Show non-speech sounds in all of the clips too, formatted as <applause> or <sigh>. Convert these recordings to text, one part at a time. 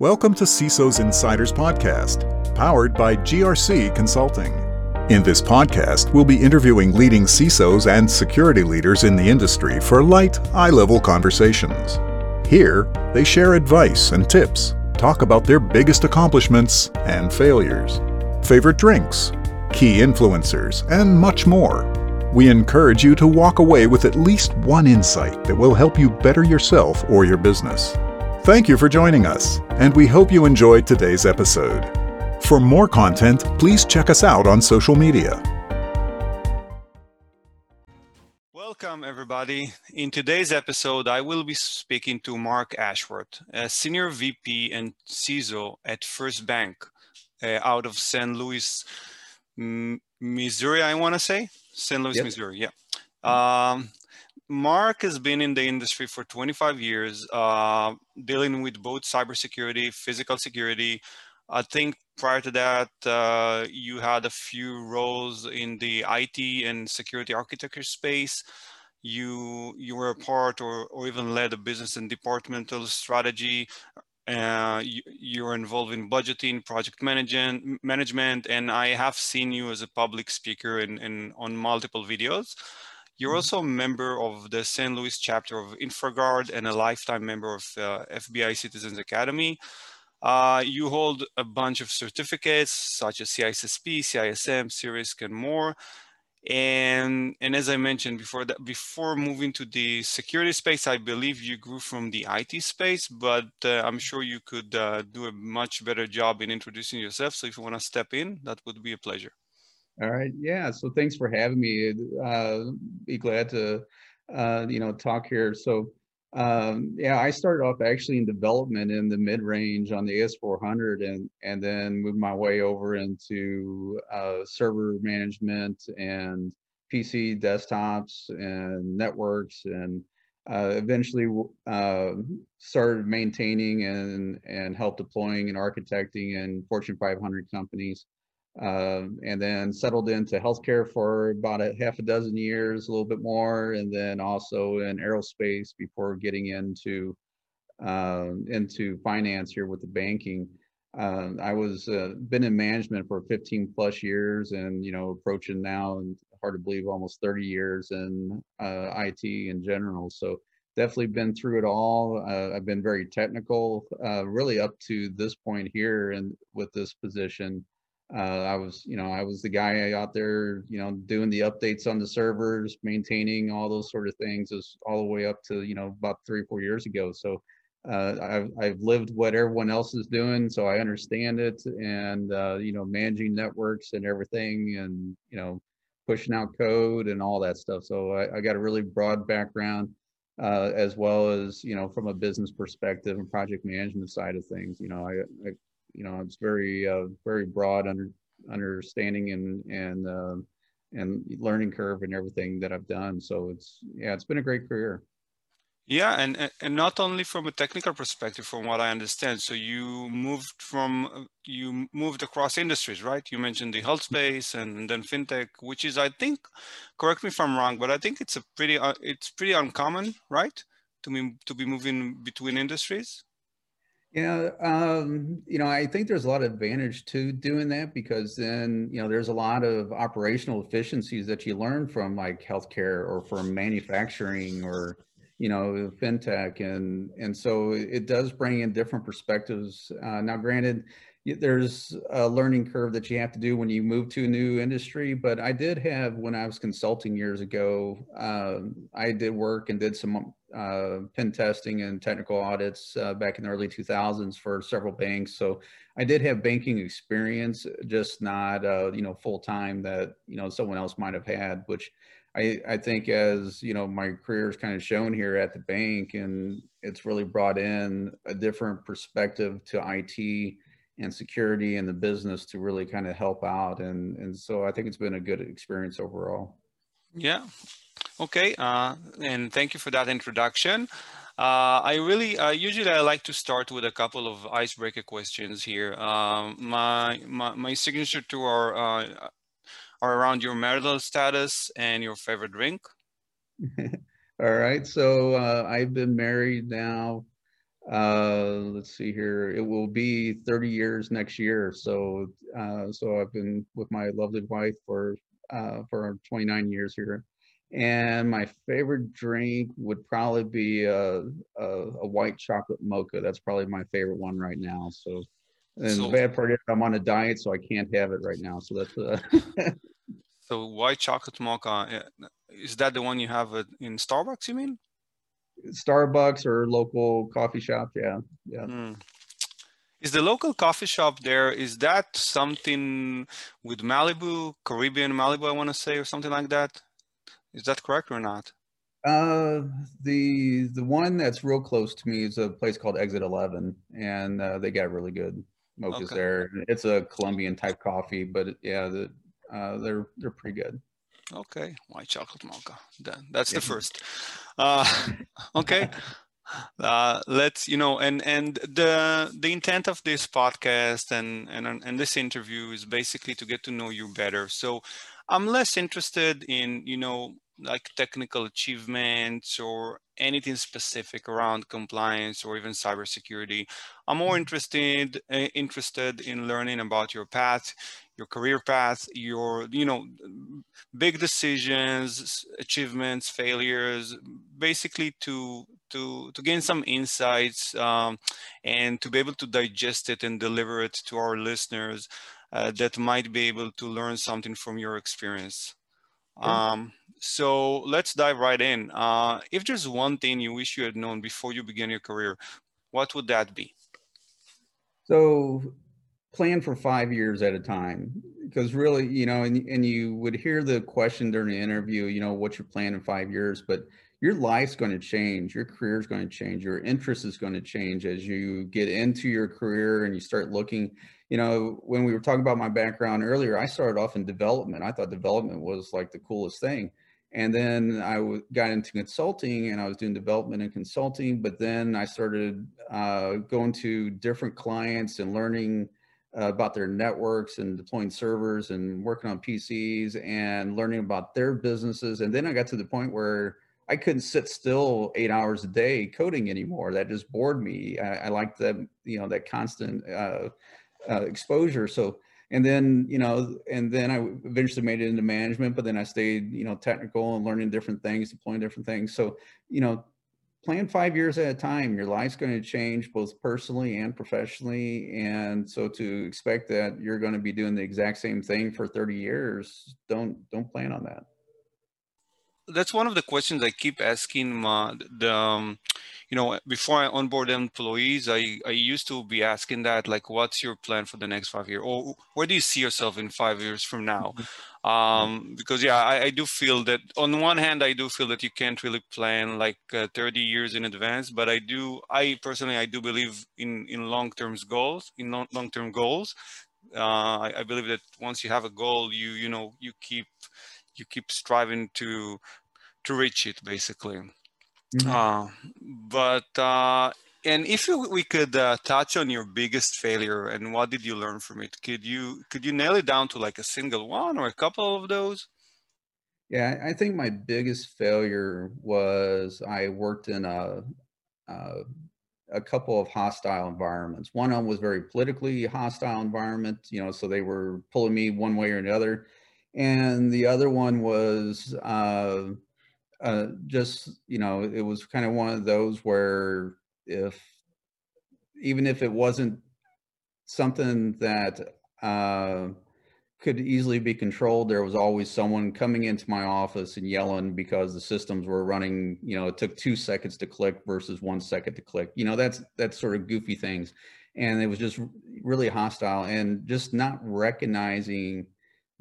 Welcome to CISO's Insiders Podcast, powered by GRC Consulting. In this podcast, we'll be interviewing leading CISOs and security leaders in the industry for light, eye level conversations. Here, they share advice and tips, talk about their biggest accomplishments and failures, favorite drinks, key influencers, and much more. We encourage you to walk away with at least one insight that will help you better yourself or your business. Thank you for joining us, and we hope you enjoyed today's episode. For more content, please check us out on social media. Welcome, everybody. In today's episode, I will be speaking to Mark Ashworth, a Senior VP and CISO at First Bank uh, out of St. Louis, Missouri, I want to say. St. Louis, yep. Missouri, yeah. Um, Mark has been in the industry for 25 years, uh, dealing with both cybersecurity, physical security. I think prior to that, uh, you had a few roles in the IT and security architecture space. You you were a part or, or even led a business and departmental strategy. Uh, you, you're involved in budgeting, project management, management, and I have seen you as a public speaker in, in on multiple videos. You're mm-hmm. also a member of the St. Louis chapter of InfraGard and a lifetime member of uh, FBI Citizens Academy. Uh, you hold a bunch of certificates such as CISSP, CISM, CRISC, and more. And, and as I mentioned before that, before moving to the security space, I believe you grew from the IT space, but uh, I'm sure you could uh, do a much better job in introducing yourself. So if you want to step in, that would be a pleasure. All right. Yeah. So thanks for having me. Uh, be glad to, uh, you know, talk here. So, um, yeah, I started off actually in development in the mid range on the AS400 and, and then moved my way over into uh, server management and PC desktops and networks and uh, eventually uh, started maintaining and, and help deploying and architecting in Fortune 500 companies uh, and then settled into healthcare for about a half a dozen years, a little bit more, and then also in aerospace before getting into uh, into finance here with the banking. Uh, I was uh, been in management for 15 plus years, and you know approaching now and hard to believe almost 30 years in uh, IT in general. So definitely been through it all. Uh, I've been very technical, really up to this point here, and with this position uh, I was, you know, I was the guy out there, you know, doing the updates on the servers, maintaining all those sort of things, is all the way up to, you know, about three or four years ago. So uh, I've I've lived what everyone else is doing, so I understand it, and uh, you know, managing networks and everything, and you know, pushing out code and all that stuff. So I, I got a really broad background. Uh, as well as you know from a business perspective and project management side of things you know I, I you know it's very uh, very broad under understanding and and uh, and learning curve and everything that I've done. So it's yeah, it's been a great career. Yeah, and and not only from a technical perspective, from what I understand. So you moved from you moved across industries, right? You mentioned the health space and then fintech, which is, I think, correct me if I'm wrong, but I think it's a pretty uh, it's pretty uncommon, right? To me to be moving between industries. Yeah, um, you know, I think there's a lot of advantage to doing that because then, you know, there's a lot of operational efficiencies that you learn from like healthcare or from manufacturing or, you know, fintech. And, and so it does bring in different perspectives. Uh, now, granted, there's a learning curve that you have to do when you move to a new industry but i did have when i was consulting years ago um, i did work and did some uh, pen testing and technical audits uh, back in the early 2000s for several banks. So i did have banking experience just not uh, you know full time that you know someone else might have had which I, I think as you know my career is kind of shown here at the bank and it's really brought in a different perspective to IT and security and the business to really kind of help out. And, and so I think it's been a good experience overall. Yeah. Okay. Uh, and thank you for that introduction. Uh, I really, uh, usually I like to start with a couple of icebreaker questions here. Um, my, my, my signature to are, uh, are around your marital status and your favorite drink. <laughs> All right. So uh, I've been married now uh, let's see here, it will be 30 years next year. So, uh, so I've been with my lovely wife for, uh, for 29 years here. And my favorite drink would probably be a, a, a white chocolate mocha. That's probably my favorite one right now. So, and so, the bad part is I'm on a diet, so I can't have it right now. So that's. Uh, <laughs> so white chocolate mocha, is that the one you have in Starbucks? You mean? Starbucks or local coffee shop. Yeah, yeah. Mm. Is the local coffee shop there? Is that something with Malibu, Caribbean Malibu? I want to say, or something like that. Is that correct or not? Uh, the the one that's real close to me is a place called Exit Eleven, and uh, they got really good mochas okay. there. It's a Colombian type coffee, but yeah, the, uh, they're they're pretty good. Okay, white chocolate mocha. Then That's the first. Uh, <laughs> okay. <laughs> Uh, let's you know and and the the intent of this podcast and and and this interview is basically to get to know you better so i'm less interested in you know like technical achievements or anything specific around compliance or even cybersecurity. I'm more mm-hmm. interested uh, interested in learning about your path, your career path, your you know big decisions, achievements, failures, basically to to to gain some insights um, and to be able to digest it and deliver it to our listeners uh, that might be able to learn something from your experience. Um, so let's dive right in. Uh, if there's one thing you wish you had known before you began your career, what would that be? So plan for five years at a time because really, you know, and, and you would hear the question during the interview, you know, what's your plan in five years? But your life's going to change, your career is going to change, your interest is going to change as you get into your career and you start looking you know, when we were talking about my background earlier, I started off in development. I thought development was like the coolest thing. And then I w- got into consulting and I was doing development and consulting. But then I started uh, going to different clients and learning uh, about their networks and deploying servers and working on PCs and learning about their businesses. And then I got to the point where I couldn't sit still eight hours a day coding anymore. That just bored me. I, I liked that, you know, that constant uh, uh, exposure. So, and then, you know, and then I eventually made it into management, but then I stayed, you know, technical and learning different things, deploying different things. So, you know, plan five years at a time. Your life's going to change both personally and professionally. And so to expect that you're going to be doing the exact same thing for 30 years, don't, don't plan on that that's one of the questions I keep asking my, the, um, you know, before I onboard employees, I, I used to be asking that, like, what's your plan for the next five years? Or where do you see yourself in five years from now? Mm-hmm. Um, because, yeah, I, I do feel that on one hand, I do feel that you can't really plan like uh, 30 years in advance, but I do, I personally, I do believe in, in long-term goals, in long-term goals. Uh, I, I believe that once you have a goal, you, you know, you keep, you keep striving to to reach it basically mm-hmm. uh, but uh, and if we could uh, touch on your biggest failure and what did you learn from it could you could you nail it down to like a single one or a couple of those yeah i think my biggest failure was i worked in a, a a couple of hostile environments. One of them was very politically hostile environment, you know, so they were pulling me one way or another and the other one was uh, uh, just you know it was kind of one of those where if even if it wasn't something that uh, could easily be controlled there was always someone coming into my office and yelling because the systems were running you know it took two seconds to click versus one second to click you know that's that's sort of goofy things. And it was just really hostile and just not recognizing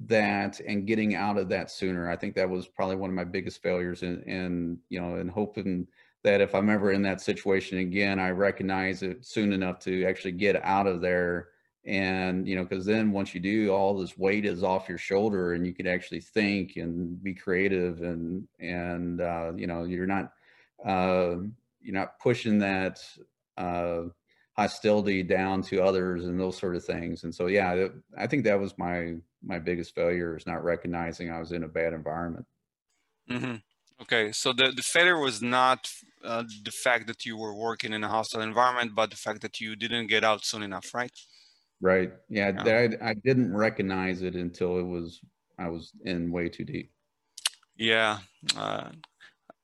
that and getting out of that sooner. I think that was probably one of my biggest failures and you know and hoping that if I'm ever in that situation again, I recognize it soon enough to actually get out of there. And you know, because then once you do, all this weight is off your shoulder, and you can actually think and be creative, and and uh, you know, you're not uh, you're not pushing that uh, hostility down to others and those sort of things. And so, yeah, I think that was my my biggest failure is not recognizing I was in a bad environment. Mm-hmm. Okay, so the, the failure was not uh, the fact that you were working in a hostile environment, but the fact that you didn't get out soon enough, right? Right. Yeah, yeah. I, I didn't recognize it until it was I was in way too deep. Yeah, uh,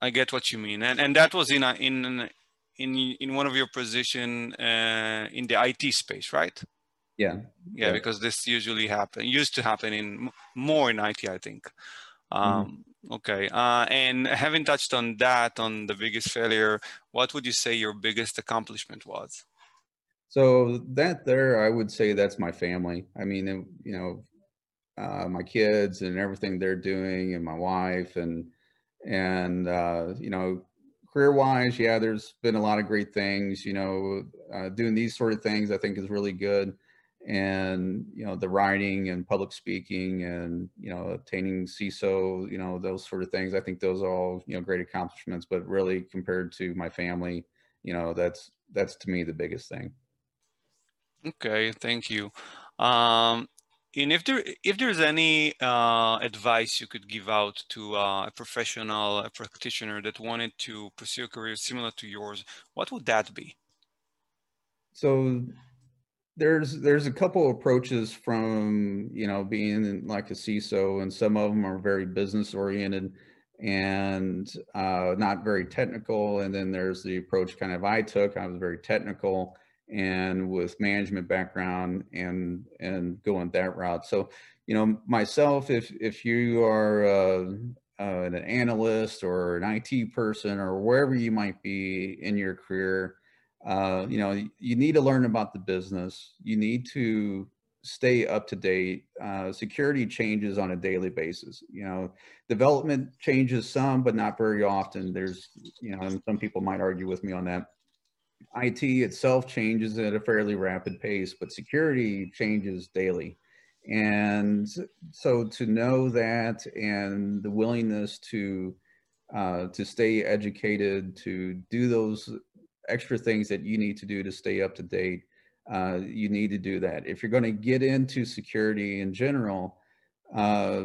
I get what you mean, and and that was in a, in in in one of your position uh, in the IT space, right? Yeah. yeah. Yeah, because this usually happen used to happen in more in IT, I think. Mm-hmm. Um, mm-hmm. Okay, uh, and having touched on that, on the biggest failure, what would you say your biggest accomplishment was? So that there, I would say that's my family. I mean, you know, uh, my kids and everything they're doing, and my wife, and and uh, you know, career wise, yeah, there's been a lot of great things. You know, uh, doing these sort of things, I think, is really good. And you know, the writing and public speaking, and you know, obtaining CISO, you know, those sort of things. I think those are all you know great accomplishments. But really, compared to my family, you know, that's that's to me the biggest thing. Okay, thank you. Um, and if there if there's any uh, advice you could give out to uh, a professional, a practitioner that wanted to pursue a career similar to yours, what would that be? So there's there's a couple approaches from you know being like a CISO, and some of them are very business oriented and uh, not very technical. And then there's the approach kind of I took. I was very technical and with management background and and going that route. So, you know, myself, if if you are uh, uh, an analyst or an IT person or wherever you might be in your career, uh, you know, you need to learn about the business. You need to stay up to date. Uh, security changes on a daily basis. You know, development changes some, but not very often. There's, you know, and some people might argue with me on that IT itself changes at a fairly rapid pace, but security changes daily. And so to know that and the willingness to uh, to stay educated, to do those extra things that you need to do to stay up to date, uh, you need to do that. If you're going to get into security in general, uh,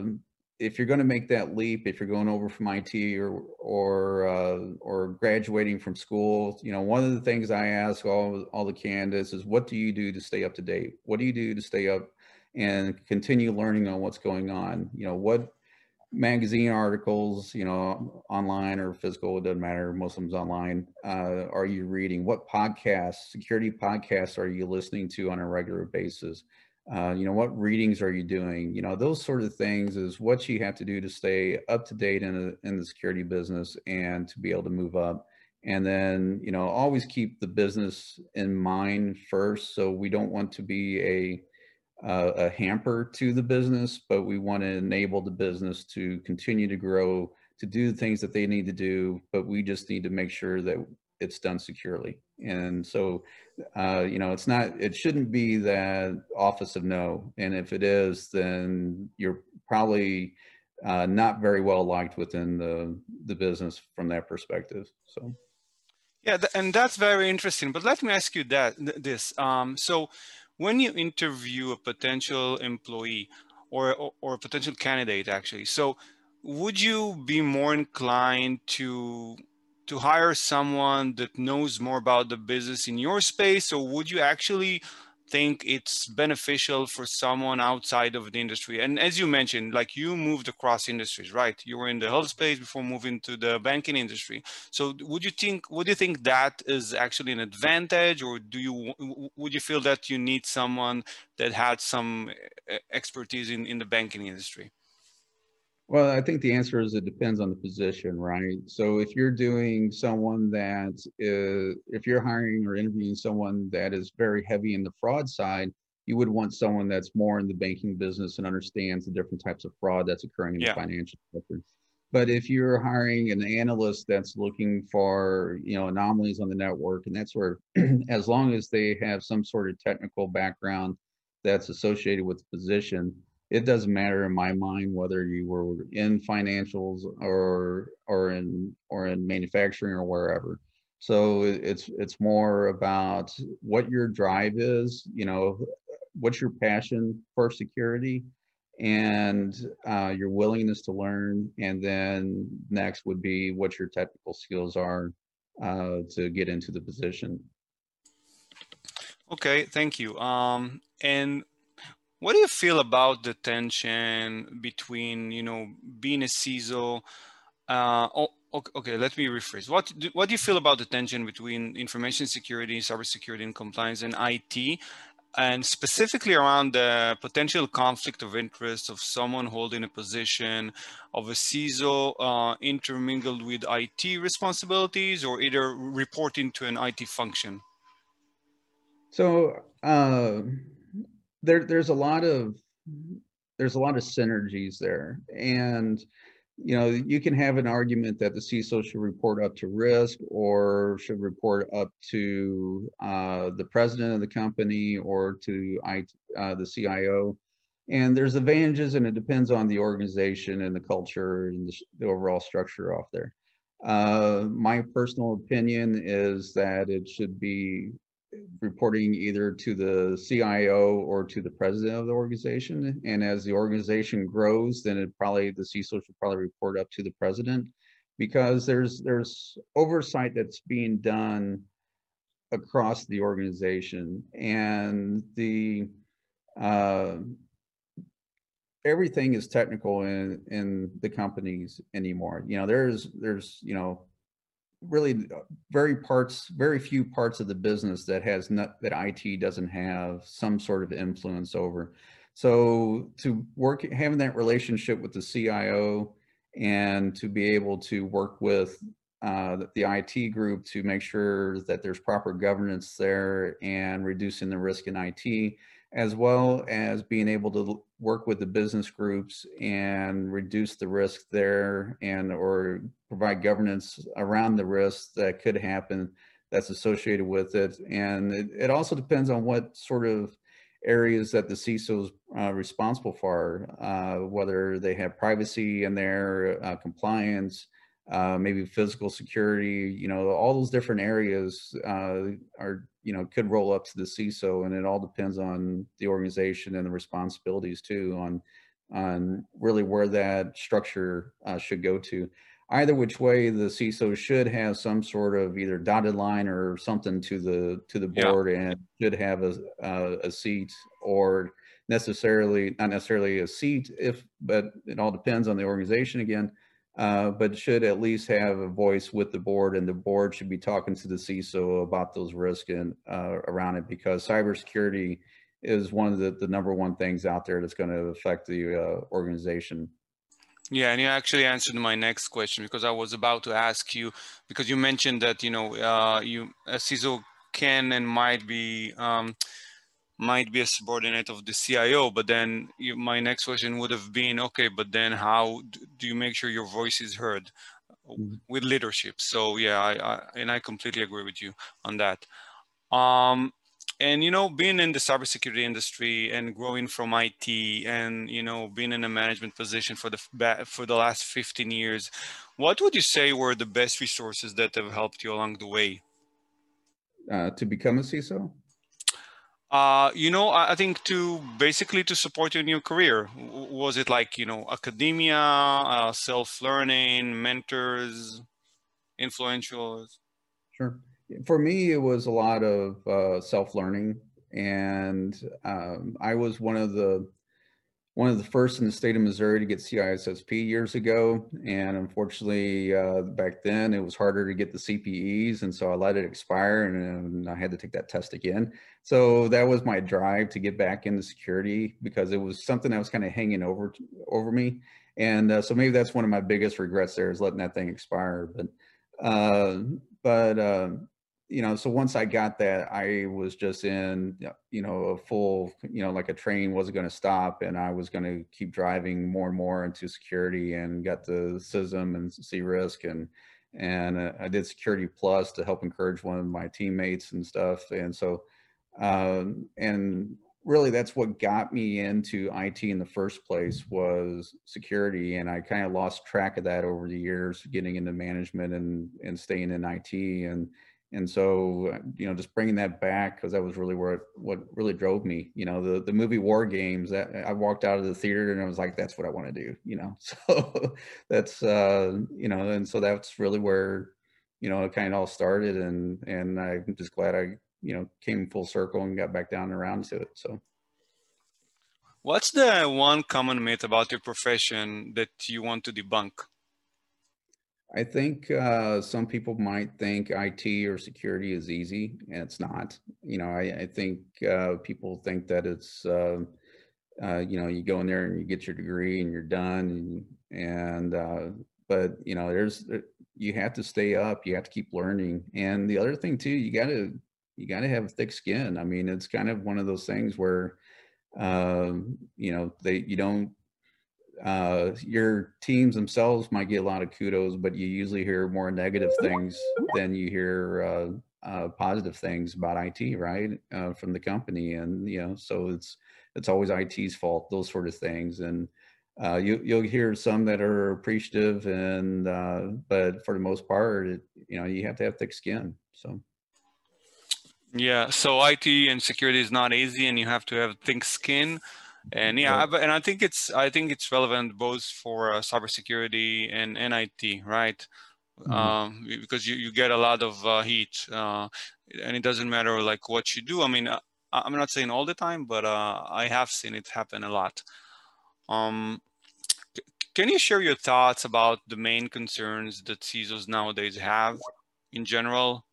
if you're going to make that leap, if you're going over from IT or or uh, or graduating from school, you know, one of the things I ask all all the candidates is, what do you do to stay up to date? What do you do to stay up and continue learning on what's going on? You know, what magazine articles, you know, online or physical, it doesn't matter. Most of them's online. Uh, are you reading? What podcasts, security podcasts, are you listening to on a regular basis? Uh, you know, what readings are you doing? You know, those sort of things is what you have to do to stay up to date in, a, in the security business and to be able to move up. And then, you know, always keep the business in mind first. So we don't want to be a uh, a hamper to the business, but we want to enable the business to continue to grow, to do the things that they need to do. But we just need to make sure that it's done securely. And so, uh, you know, it's not, it shouldn't be that office of no. And if it is, then you're probably uh, not very well liked within the, the business from that perspective. So. Yeah, and that's very interesting. But let me ask you that this. Um, so, when you interview a potential employee or, or, or a potential candidate, actually, so would you be more inclined to to hire someone that knows more about the business in your space or would you actually think it's beneficial for someone outside of the industry? And as you mentioned like you moved across industries right? You were in the health space before moving to the banking industry. So would you think would you think that is actually an advantage or do you would you feel that you need someone that had some eh, expertise in, in the banking industry well, I think the answer is it depends on the position, right? So if you're doing someone that is, if you're hiring or interviewing someone that is very heavy in the fraud side, you would want someone that's more in the banking business and understands the different types of fraud that's occurring in yeah. the financial sector. But if you're hiring an analyst that's looking for, you know, anomalies on the network and that's where, <clears throat> as long as they have some sort of technical background that's associated with the position, it doesn't matter in my mind whether you were in financials or or in or in manufacturing or wherever so it's it's more about what your drive is you know what's your passion for security and uh, your willingness to learn. And then next would be what your technical skills are uh, to get into the position. Okay, thank you. Um, and what do you feel about the tension between, you know, being a CISO? Uh, oh, okay, let me rephrase. What do, what do you feel about the tension between information security, cybersecurity, and compliance and IT? and specifically around the potential conflict of interest of someone holding a position of a CISO uh, intermingled with IT responsibilities or either reporting to an IT function? So uh, there, there's a lot of there's a lot of synergies there, and you know, you can have an argument that the CISO should report up to risk or should report up to uh, the president of the company or to I, uh, the CIO. And there's advantages and it depends on the organization and the culture and the, the overall structure off there. Uh, my personal opinion is that it should be reporting either to the CIO or to the president of the organization. And as the organization grows, then it probably the CISO should probably report up to the president because there's there's oversight that's being done across the organization and the uh, everything is technical in in the companies anymore. You know, there's there's you know really uh, very parts, very few parts of the business that has not, that IT doesn't have some sort of influence over. So to work, having that relationship with the CIO and to be able to work with uh, the IT group to make sure that there's proper governance there and reducing the risk in IT, as well as being able to work with the business groups and reduce the risk there and or provide governance around the risks that could happen that's associated with it. And it, it also depends on what sort of areas that the CISO is uh, responsible for, uh, whether they have privacy in there, uh, compliance, uh, maybe physical security, you know, all those different areas uh, are, you know, could roll up to the CISO and it all depends on the organization and the responsibilities too on, on really where that structure uh, should go to either which way the CISO should have some sort of either dotted line or something to the to the board yeah. and should have a, a, a seat or necessarily not necessarily a seat if but it all depends on the organization again uh, but should at least have a voice with the board and the board should be talking to the CISO about those risks and uh, around it because cybersecurity is one of the, the number one things out there that's going to affect the uh, organization. Yeah, and you actually answered my next question because I was about to ask you because you mentioned that you know uh, you a CISO can and might be um, might be a subordinate of the CIO, but then you, my next question would have been okay, but then how do you make sure your voice is heard mm-hmm. with leadership? So yeah, I, I, and I completely agree with you on that. Um, and you know being in the cybersecurity industry and growing from IT and you know being in a management position for the for the last 15 years what would you say were the best resources that have helped you along the way uh, to become a CISO uh, you know I think to basically to support your career was it like you know academia uh, self-learning mentors influential sure. For me, it was a lot of uh, self-learning, and um, I was one of the one of the first in the state of Missouri to get CISSP years ago. And unfortunately, uh, back then it was harder to get the CPEs. And so I let it expire and, and, I had to take that test again. So that was my drive to get back into security because it was something that was kind of hanging over, over me. And uh, so maybe that's one of my biggest regrets there is letting that thing expire. But, uh, but um, you know, so once I got that, I was just in, you know, a full, you know, like a train wasn't going to stop and I was going to keep driving more and more into security and got the CISM and CRISC and, and uh, I did security plus to help encourage one of my teammates and stuff. And so, um, and really that's what got me into IT in the first place was security. And I kind of lost track of that over the years, getting into management and, and staying in IT and, and so you know just bringing that back because that was really where what really drove me you know the the movie WarGames that i walked out of the theater and i was like that's what i want to do you know? <laughs> So that's uh you know and so that's really where you know it kind of all started and and i'm just glad i you know came full circle and got back down and around to it so. What's the one common myth about your profession that you want to debunk I think uh, some people might think IT or security is easy, and it's not. You know, I, I think uh, people think that it's, uh, uh you know, you go in there and you get your degree and you're done, and, and uh, but you know, there's you have to stay up, you have to keep learning, and the other thing too, you got to you got to have thick skin. I mean, it's kind of one of those things where, um, you know, they you don't uh, your teams themselves might get a lot of kudos, but you usually hear more negative things than you hear uh, uh, positive things about IT, right? Uh, from the company, and you know, so it's it's always IT's fault, those sort of things, and uh, you you'll hear some that are appreciative, and uh, but for the most part, it, you know, you have to have thick skin. So. Yeah, so IT and security is not easy, and you have to have thick skin and yeah, but, and I think it's I think it's relevant both for uh, cybersecurity and NIT, right? Mm-hmm. Um, because you, you get a lot of uh, heat, uh, and it doesn't matter like what you do. I mean, uh, I'm not saying all the time, but uh, I have seen it happen a lot. Um, c- can you share your thoughts about the main concerns that CISOs nowadays have in general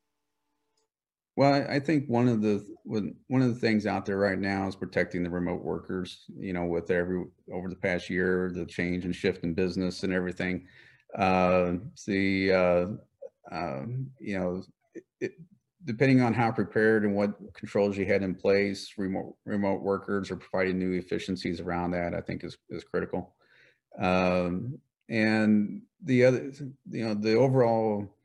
well, I think one of the one of the things out there right now is protecting the remote workers. You know, with every over the past year, the change and shift in business and everything. Uh, the uh, um, you know, it, depending on how prepared and what controls you had in place, remote remote workers are providing new efficiencies around that. I think is is critical. Um, and the other, you know, the overall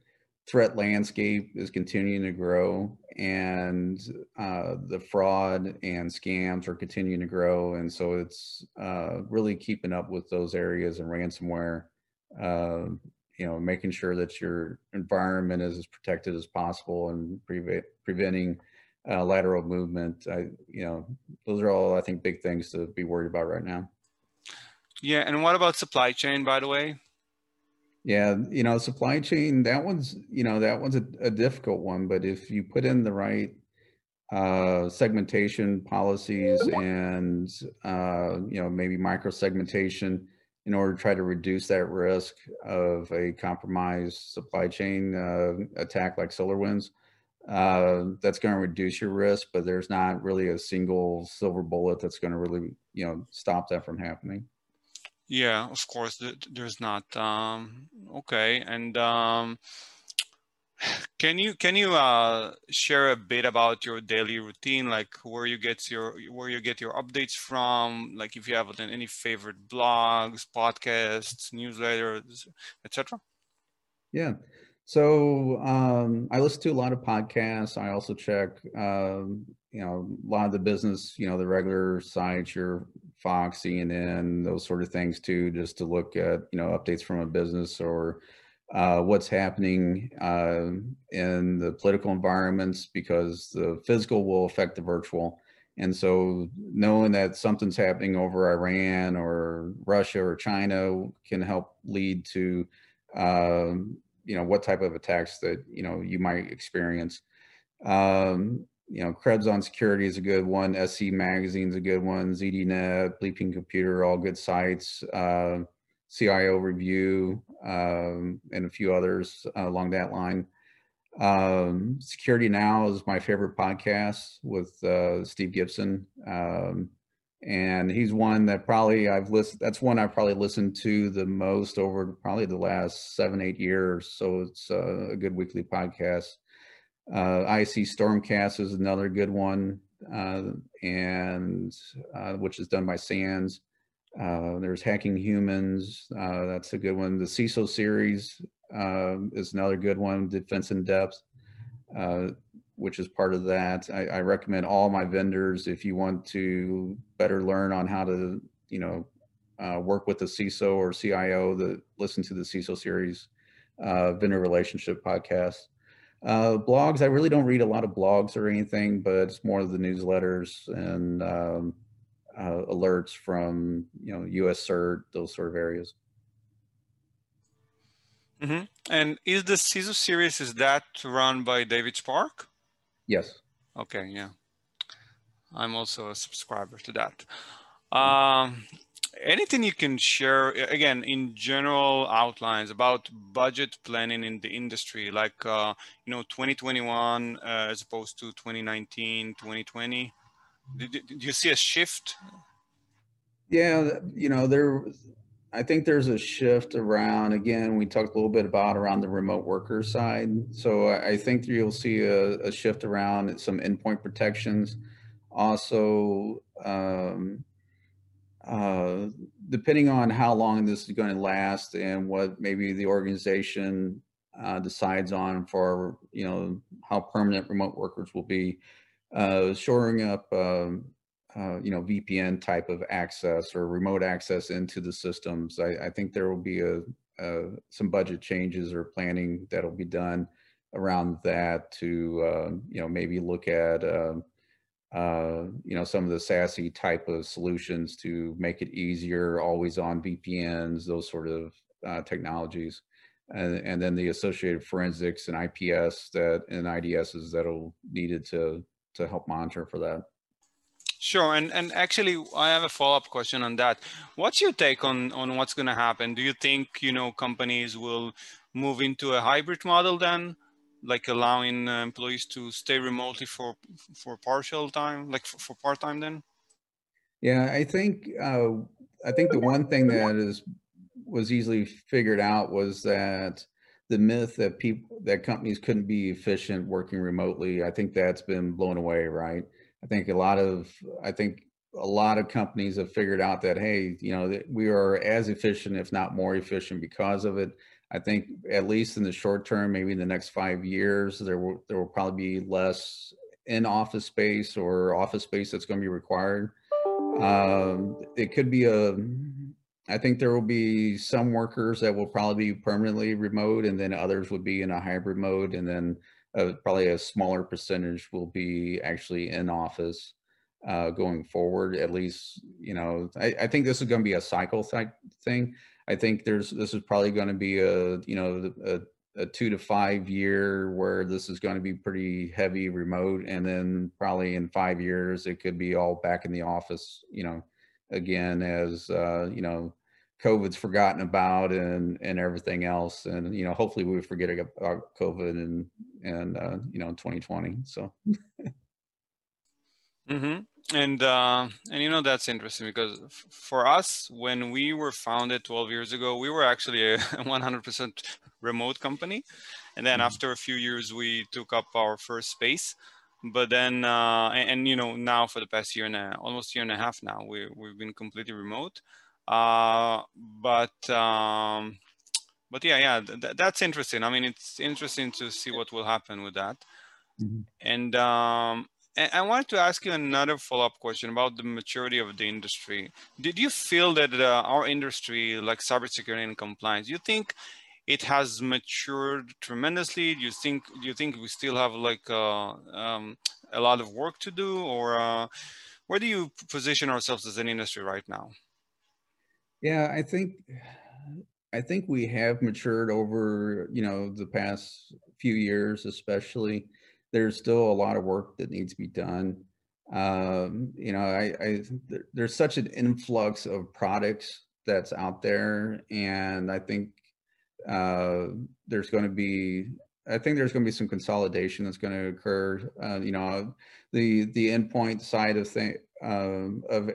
threat landscape is continuing to grow and uh, the fraud and scams are continuing to grow. And so it's uh, really keeping up with those areas and ransomware, uh, you know, making sure that your environment is as protected as possible and pre- preventing uh, lateral movement. I, you know, those are all, I think, big things to be worried about right now. Yeah. And what about supply chain, by the way? Yeah, you know, supply chain, that one's, you know, that one's a, a difficult one, but if you put in the right uh, segmentation policies and, uh, you know, maybe micro segmentation in order to try to reduce that risk of a compromised supply chain uh, attack like SolarWinds, uh, that's going to reduce your risk, but there's not really a single silver bullet that's going to really, you know, stop that from happening. Yeah, of course, there's not. Um, okay, and um, <sighs> can you can you uh, share a bit about your daily routine, like where you get your where you get your updates from, like if you have any favorite blogs, podcasts, newsletters, etc. Yeah. So um, I listen to a lot of podcasts. I also check, um, you know, a lot of the business, you know, the regular sites, your Fox, CNN, those sort of things too, just to look at you know updates from a business or uh, what's happening uh, in the political environments because the physical will affect the virtual. And so knowing that something's happening over Iran or Russia or China can help lead to, um, you know, what type of attacks that, you know, you might experience. Um, you know, Krebs on security is a good one. SC magazine's a good one. ZDNet, Bleeping Computer, all good sites. Uh, CIO Review, um, and a few others uh, along that line. Um, security Now is my favorite podcast with uh, Steve Gibson. Um, and he's one that probably I've listened, that's one I've probably listened to the most over probably the last seven, eight years. So it's uh, a good weekly podcast. Uh, ISC Stormcast is another good one, uh, and uh, which is done by SANS. Uh, there's Hacking Humans. Uh, that's a good one. The CISO series uh, is another good one. Defense in Depth, which is part of that. I, I, recommend all my vendors if you want to better learn on how to, you know, work with the CISO or CIO. The listen to the CISO series vendor relationship podcast. Uh, blogs, I really don't read a lot of blogs or anything, but it's more of the newsletters and um, uh, alerts from you know US CERT, those sort of areas. Mm-hmm. And is the CISO series is that run by David Spark? Yes. Okay, yeah. I'm also a subscriber to that. Um, anything you can share again in general outlines about budget planning in the industry like uh, you know 2021 uh, as opposed to 2019 2020 did, did, you see a shift? Yeah you know there i think there's a shift around again we talked a little bit about around the remote worker side. So i think you'll see a, a shift around some endpoint protections. Also um, uh, depending on how long this is going to last and what maybe the organization uh, decides on for, you know, how permanent remote workers will be, uh, shoring up, um, uh, you know, VPN type of access or remote access into the systems. I, I think there will be a, a, some budget changes or planning that'll be done around that to, uh, you know, maybe look at um, uh, you know, some of the SASE type of solutions to make it easier, always on VPNs, those sort of uh, technologies. And, and then the associated forensics and IPS that and IDSs that'll needed to to help monitor for that. Sure, and and actually, I have a follow up question on that. What's your take on on what's going to happen? Do you think you know companies will move into a hybrid model then, like allowing uh, employees to stay remotely for for partial time, like for, for part time then? Yeah, I think uh, I think the one thing that is was easily figured out was that the myth that people that companies couldn't be efficient working remotely. I think that's been blown away, right? I think a lot of I think a lot of companies have figured out that hey, you know, that we are as efficient, if not more efficient, because of it. I think at least in the short term, maybe in the next five years, there will there will probably be less in office space or office space that's going to be required. Um, it could be a. I think there will be some workers that will probably be permanently remote, and then others would be in a hybrid mode, and then uh, probably a smaller percentage will be actually in office uh, going forward. At least, you know, I, I think this is going to be a cycle type thing. I think there's this is probably going to be a you know a, a two to five year where this is going to be pretty heavy remote, and then probably in five years it could be all back in the office. You know, again as uh, you know. COVID's forgotten about and and everything else, and you know, hopefully we forget about COVID and and uh, you know, 2020. So. mm-hmm and uh, and you know that's interesting because f- for us when we were founded 12 years ago we were actually a <laughs> 100% remote company. And then mm-hmm. after a few years we took up our first space. But then uh, and, and, you know now for the past year and a, almost year and a half now we, we've been completely remote. Uh, but um, but yeah yeah th- that's interesting. I mean it's interesting to see what will happen with that. Mm-hmm. and um, and I wanted to ask you another follow-up question about the maturity of the industry. Did you feel that uh, our industry, like cybersecurity and compliance, you think it has matured tremendously? Do you think do you think we still have like uh, um, a lot of work to do, or uh, where do you position ourselves as an industry right now? Yeah, I think I think we have matured over you know the past few years, especially there's still a lot of work that needs to be done. Um, you know, I, I there's such an influx of products that's out there, and I think uh, there's going to be I think there's going to be some consolidation that's going to occur. Uh, you know, the the endpoint side of thing uh, of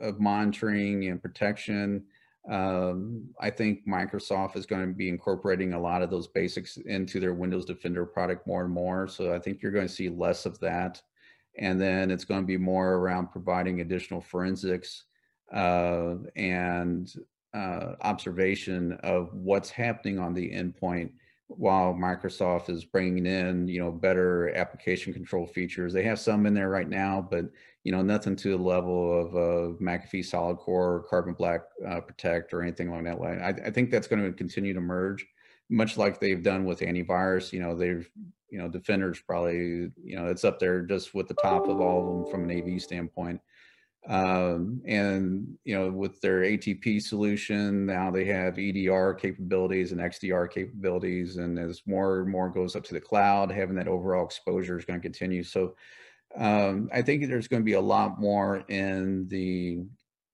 of monitoring and protection um, I think Microsoft is going to be incorporating a lot of those basics into their Windows Defender product more and more. So I think you're going to see less of that. And then it's going to be more around providing additional forensics uh, and uh, observation of what's happening on the endpoint while Microsoft is bringing in, you know, better application control features. They have some in there right now, but you know, nothing to the level of uh, McAfee Solid Core, Carbon Black uh, Protect, or anything along that line. I, I, think that's going to continue to merge. much like they've done with antivirus, you know, they've, you know, Defender's probably, you know, it's up there just with the top of all of them from an AV standpoint. Um, and, you know, with their ATP solution, now they have EDR capabilities and XDR capabilities. And as more and more goes up to the cloud, having that overall exposure is going to continue. So um, I think there's going to be a lot more in the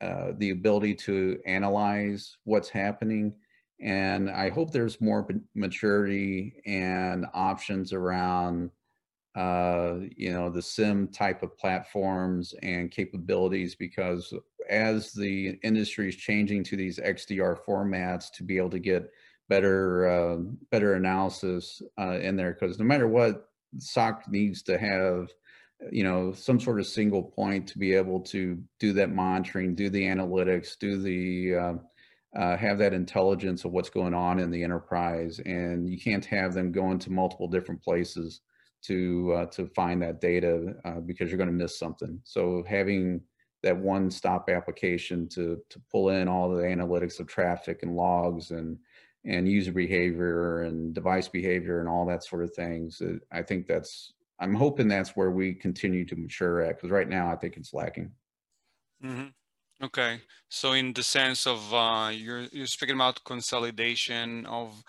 uh, the ability to analyze what's happening. And I hope there's more maturity and options around, uh, you know, the SIEM type of platforms and capabilities, because as the industry is changing to these XDR formats to be able to get better, uh, better analysis uh, in there, because no matter what, SOC needs to have you know, some sort of single point to be able to do that monitoring, do the analytics, do the, uh, uh, have that intelligence of what's going on in the enterprise. And you can't have them going to multiple different places to, uh, to find that data uh, because you're going to miss something. So having that one stop application to, to pull in all the analytics of traffic and logs and, and user behavior and device behavior and all that sort of things. I think that's I'm hoping that's where we continue to mature at because right now I think it's lacking. Mm-hmm. Okay, so in the sense of uh, you're you're speaking about consolidation of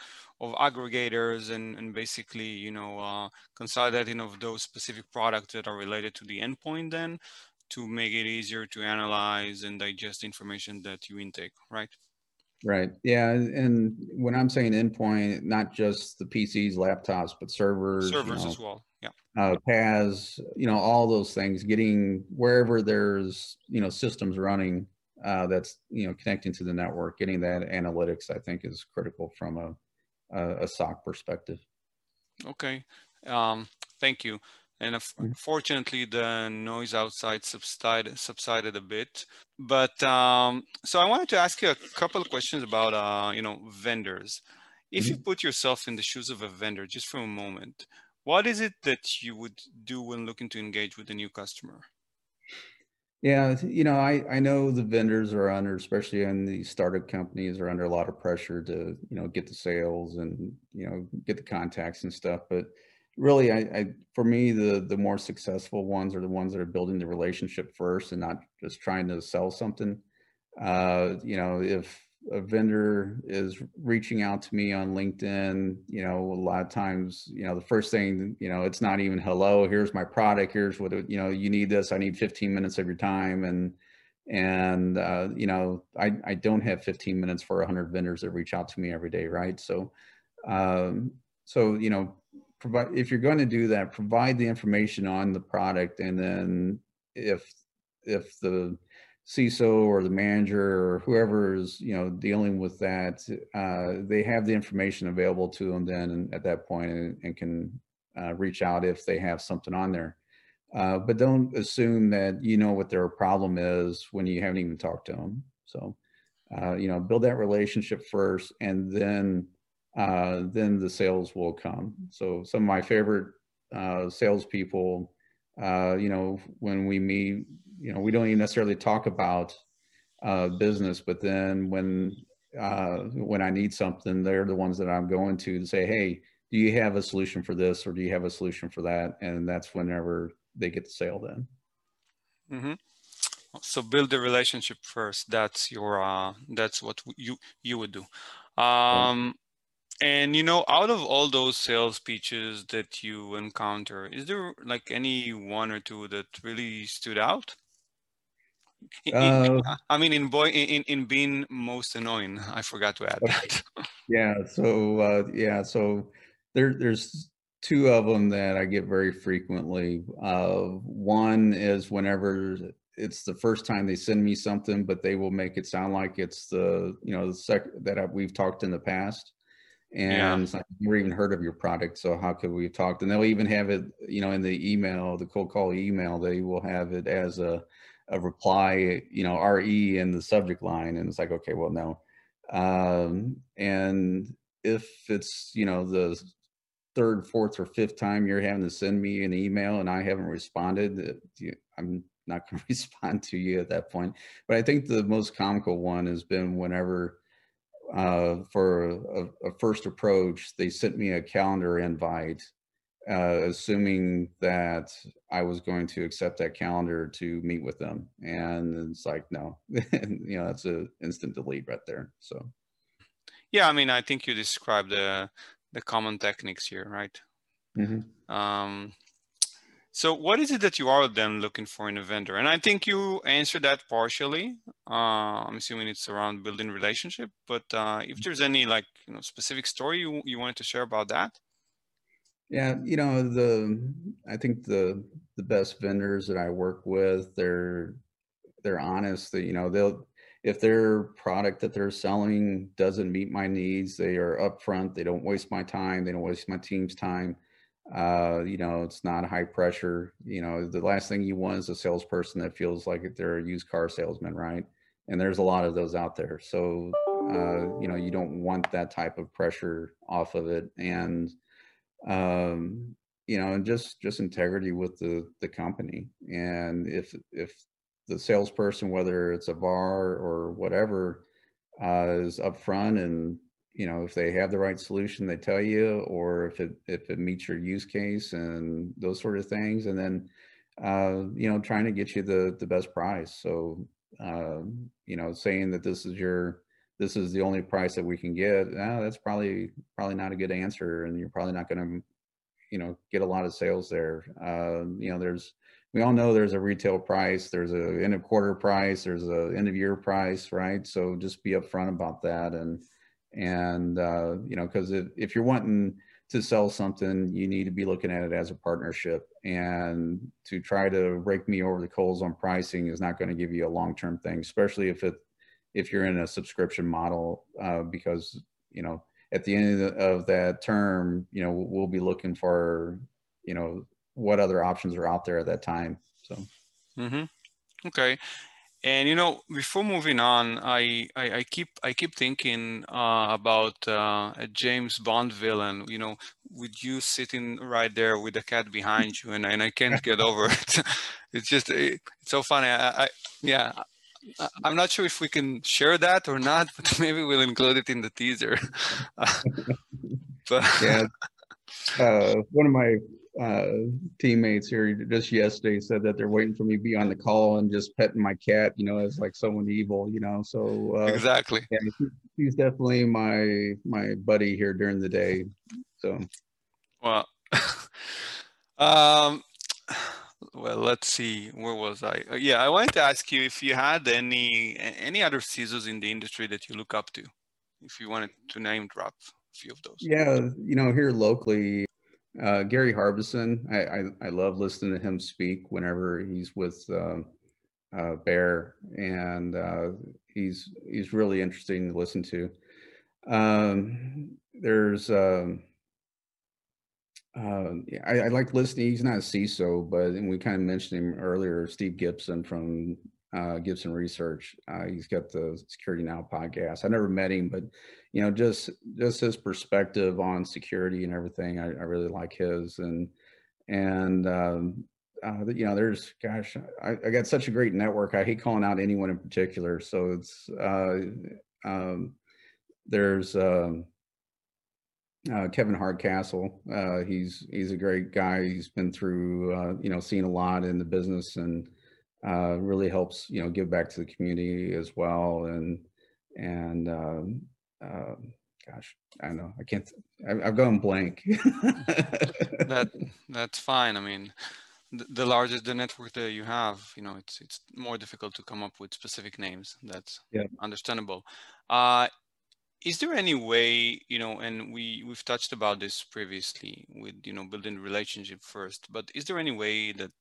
of aggregators and and basically you know uh, consolidating of those specific products that are related to the endpoint then to make it easier to analyze and digest information that you intake, right? Right. Yeah. And when I'm saying endpoint, not just the PCs, laptops, but servers. Servers you know, as well yeah uh, PAS, you know, all those things, getting wherever there's, you know, systems running uh, that's, you know, connecting to the network, getting that analytics, I think is critical from a, a, a SOC perspective. Okay. Um, thank you. And mm-hmm. fortunately, the noise outside subsided, subsided a bit. But um, so I wanted to ask you a couple of questions about, uh, you know, vendors. If you mm-hmm. put yourself in the shoes of a vendor just for a moment, what is it that you would do when looking to engage with a new customer? Yeah, you know, I, I know the vendors are under, especially in the startup companies, are under a lot of pressure to, you know, get the sales and, you know, get the contacts and stuff. But really, I, I for me, the the more successful ones are the ones that are building the relationship first and not just trying to sell something. Uh, you know, if a vendor is reaching out to me on LinkedIn, you know, a lot of times, you know, the first thing, you know, it's not even hello, here's my product, here's what, you know, you need this, I need 15 minutes of your time. And, and, uh, you know, I, I don't have 15 minutes for 100 vendors that reach out to me every day. Right. So, um, so, you know, provide, if you're going to do that, provide the information on the product. And then if, if the, CISO or the manager or whoever is you know dealing with that, uh, they have the information available to them then at that point and, and can uh, reach out if they have something on there. Uh, but don't assume that you know what their problem is when you haven't even talked to them. So uh, you know build that relationship first, and then uh, then the sales will come. So some of my favorite uh, salespeople, you know, when we meet you know, we don't even necessarily talk about uh, business, but then when uh, when I need something, they're the ones that I'm going to to say, hey, do you have a solution for this or do you have a solution for that? And that's whenever they get the sale then. Mm-hmm. So build the relationship first. That's your uh, that's what you you would do. Um, and you know, out of all those sales pitches that you encounter, is there like any one or two that really stood out? <laughs> uh, I mean, in boy, in in being most annoying, I forgot to add okay. that. <laughs> yeah. So uh, yeah. So there there's two of them that I get very frequently. Uh, one is whenever it's the first time they send me something, but they will make it sound like it's the you know the sec that I, we've talked in the past. And yeah. I've never even heard of your product, so how could we have talked? And they'll even have it, you know, in the email, the cold call email. They will have it as a a reply, you know, RE in the subject line. And it's like, okay, well, no. Um, and if it's, you know, the third, fourth, or fifth time you're having to send me an email and I haven't responded, I'm not going <laughs> to respond to you at that point. But I think the most comical one has been whenever uh, for a, a, first approach, they sent me a calendar invite, uh, assuming that I was going to accept that calendar to meet with them. And it's like, no, <laughs> you know, that's an instant delete right there. So, yeah, I mean, I think you described the the common techniques here, right? Mm-hmm. Um, so what is it that you are then looking for in a vendor? And I think you answered that partially. Uh, I'm assuming it's around building relationship, but uh, if there's any like you know specific story you, you wanted to share about that. Yeah, you know the I think the the best vendors that I work with they're they're honest. That you know they'll if their product that they're selling doesn't meet my needs, they are upfront. They don't waste my time. They don't waste my team's time uh, you know, it's not high pressure. You know, the last thing you want is a salesperson that feels like they're a used car salesman, right? And there's a lot of those out there. So, uh, you know, you don't want that type of pressure off of it. And, um, you know, and just just integrity with the the company. And if if the salesperson, whether it's a VAR or whatever, uh, is upfront and you know if they have the right solution they tell you or if it if it meets your use case and those sort of things and then uh, you know trying to get you the the best price so uh, you know saying that this is your this is the only price that we can get uh, that's probably probably not a good answer and you're probably not going to you know get a lot of sales there. Uh, you know there's we all know there's a retail price there's a end of quarter price there's a end of year price right? So just be upfront about that and and uh, you know because if, if you're wanting to sell something you need to be looking at it as a partnership and to try to rake me over the coals on pricing is not going to give you a long-term thing especially if it if you're in a subscription model uh, because you know at the end of, the, of that term you know we'll be looking for you know what other options are out there at that time so mm-hmm. okay and you know, before moving on, I I, I keep I keep thinking uh, about uh, a James Bond villain. You know, with you sitting right there with the cat behind you, and and I can't get over it. <laughs> It's just it, it's so funny. I, I yeah. I'm not sure if we can share that or not, <laughs> but maybe we'll include it in the teaser. <laughs> but yeah, uh, one of my uh, teammates here just yesterday said that they're waiting for me to be on the call and just petting my cat, you know, as like someone evil, you know. So uh, exactly, yeah, he's definitely my my buddy here during the day. So, well, <laughs> um, well, let's see, where was I? Uh, yeah, I wanted to ask you if you had any any other CISOs in the industry that you look up to, if you wanted to name drop a few of those. Yeah, you know, here locally, uh, Gary Harbison, I, I, I, love listening to him speak whenever he's with uh, uh, Bear, and uh, he's he's really interesting to listen to. Um, there's um, uh, I, I, like listening. He's not a CISO, but we kind of mentioned him earlier. Steve Gibson from uh, Gibson Research. Uh, he's got the Security Now podcast. I never met him, but you know, just just his perspective on security and everything, I, I really like his. And and um, uh, you know, there's gosh, I, I, got such a great network. I hate calling out anyone in particular. So it's uh, um, there's um, uh, Kevin Hardcastle. Uh, he's he's a great guy. He's been through uh, you know, seen a lot in the business and uh, really helps you know give back to the community as well and and um, uh, gosh i know i can't I, have gone blank <laughs> that that's fine i mean the, the larger the network that you have you know it's it's more difficult to come up with specific names that's yeah. understandable uh, is there any way you know and we we've touched about this previously with you know building relationship first but is there any way that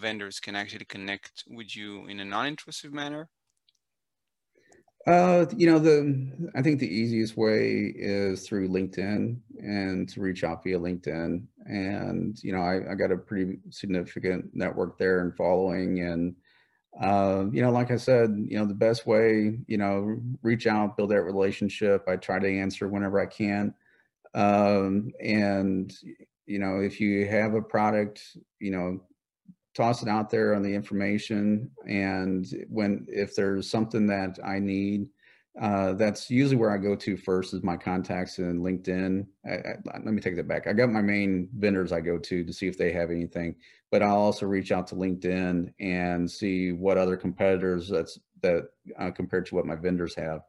vendors can actually connect with you in a non-intrusive manner? Uh, you know the i think the easiest way is through linkedin and to reach out via linkedin. And you know i, I got a pretty significant network there and following and uh, you know, like I said, you know, the best way, you know, reach out, build that relationship. I try to answer whenever I can. Um, and, you know, if you have a product, you know, toss it out there on the information. And when, if there's something that I need uh, that's usually where I go to first is my contacts and LinkedIn. I, I, let me take that back. I got my main vendors I go to to see if they have anything, but I'll also reach out to LinkedIn and see what other competitors that's that uh, compared to what my vendors have.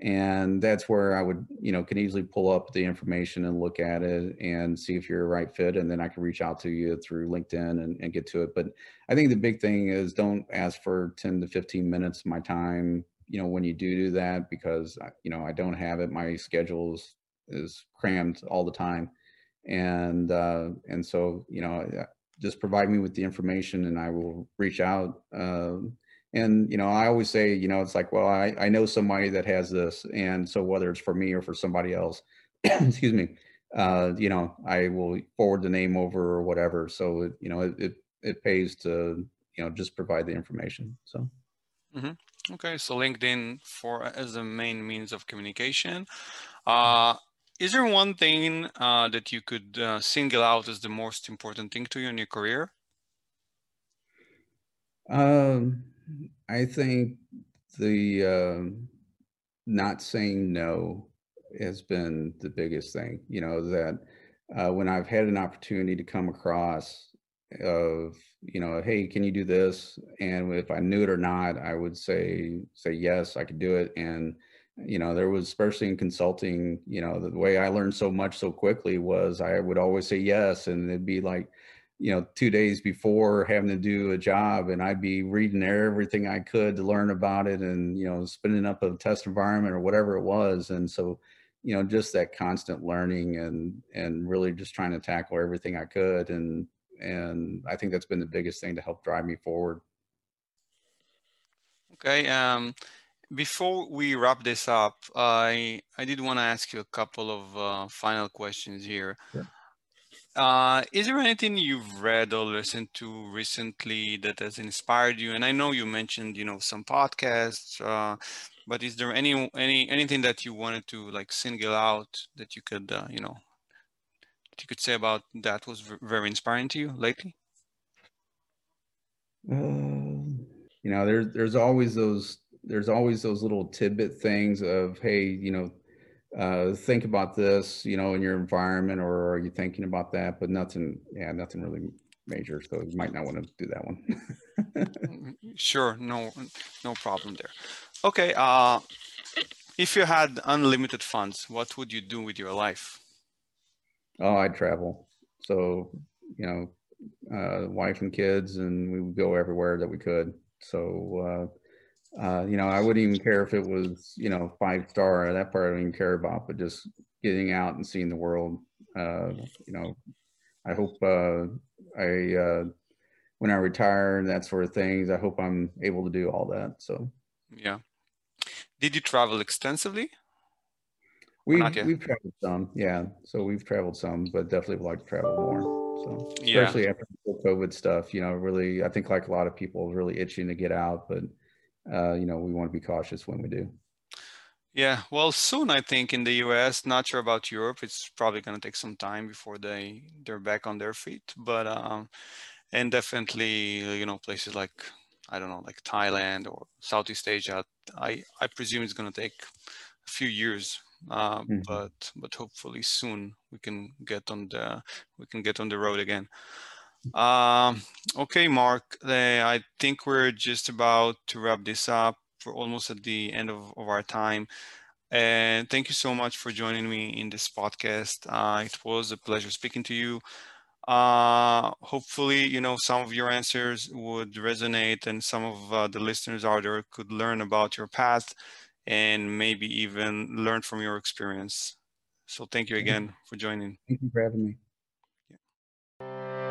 And that's where I would, you know, can easily pull up the information and look at it and see if you're a right fit. And then I can reach out to you through LinkedIn and, and get to it. But I think the big thing is don't ask for 10 to 15 minutes of my time you know, when you do do that, because, you know, I don't have it, my schedule is, is crammed all the time. And, uh, and so, you know, just provide me with the information and I will reach out. Um, and, you know, I always say, you know, it's like, well, I, I know somebody that has this. And so whether it's for me or for somebody else, <clears throat> excuse me, uh, you know, I will forward the name over or whatever. So, you know, it, it, it pays to, you know, just provide the information. So. Mm-hmm. Okay, so LinkedIn for as the main means of communication. Uh, is there one thing uh, that you could uh, single out as the most important thing to you in your career? Um, I think the uh, not saying no has been the biggest thing. You know that uh, when I've had an opportunity to come across of you know hey can you do this? And if i knew it or not i would say say yes i could do it. And you know there was especially in consulting you know the way i learned so much so quickly was i would always say yes and it'd be like you know two days before having to do a job and i'd be reading everything i could to learn about it and you know spinning up a test environment or whatever it was. And so you know just that constant learning and and really just trying to tackle everything i could and and I think that's been the biggest thing to help drive me forward. Okay. Um, before we wrap this up, I I did want to ask you a couple of uh, final questions here. Sure. Uh, is there anything you've read or listened to recently that has inspired you? And I know you mentioned, you know, some podcasts, uh, but is there any any anything that you wanted to like single out that you could, uh, you know, you could say about that was very inspiring to you lately? Uh, you know, there's there's always those there's always those little tidbit things of hey, you know, uh, think about this, you know, in your environment, or are you thinking about that? But nothing, yeah, nothing really major. So you might not want to do that one. <laughs> sure, no, no problem there. Okay, uh, if you had unlimited funds, what would you do with your life? Oh, I'd travel. So, you know, uh, wife and kids, and we would go everywhere that we could. So, uh, uh, you know, I wouldn't even care if it was, you know, five star. That part I don't even care about, but just getting out and seeing the world. Uh, you know, I hope uh, I, uh, when I retire and that sort of things, I hope I'm able to do all that. So, yeah. Did you travel extensively? We've we've traveled some, yeah. So we've traveled some, but definitely would like to travel more. So especially yeah. after COVID stuff, you know, really, I think like a lot of people really itching to get out, but uh, you know, we want to be cautious when we do. Yeah, well, soon I think in the U.S. Not sure about Europe. It's probably going to take some time before they they're back on their feet. But um, and definitely, you know, places like I don't know, like Thailand or Southeast Asia. I I presume it's going to take a few years uh, mm-hmm. but but hopefully soon we can get on the we can get on the road again. Um, okay, Mark, uh, I think we're just about to wrap this up. We're almost at the end of, of our time. And thank you so much for joining me in this podcast. Uh, it was a pleasure speaking to you. Uh, hopefully, you know, some of your answers would resonate and some of uh, the listeners out there could learn about your path and maybe even learn from your experience. So thank you again for joining. Thank you for having me. Yeah.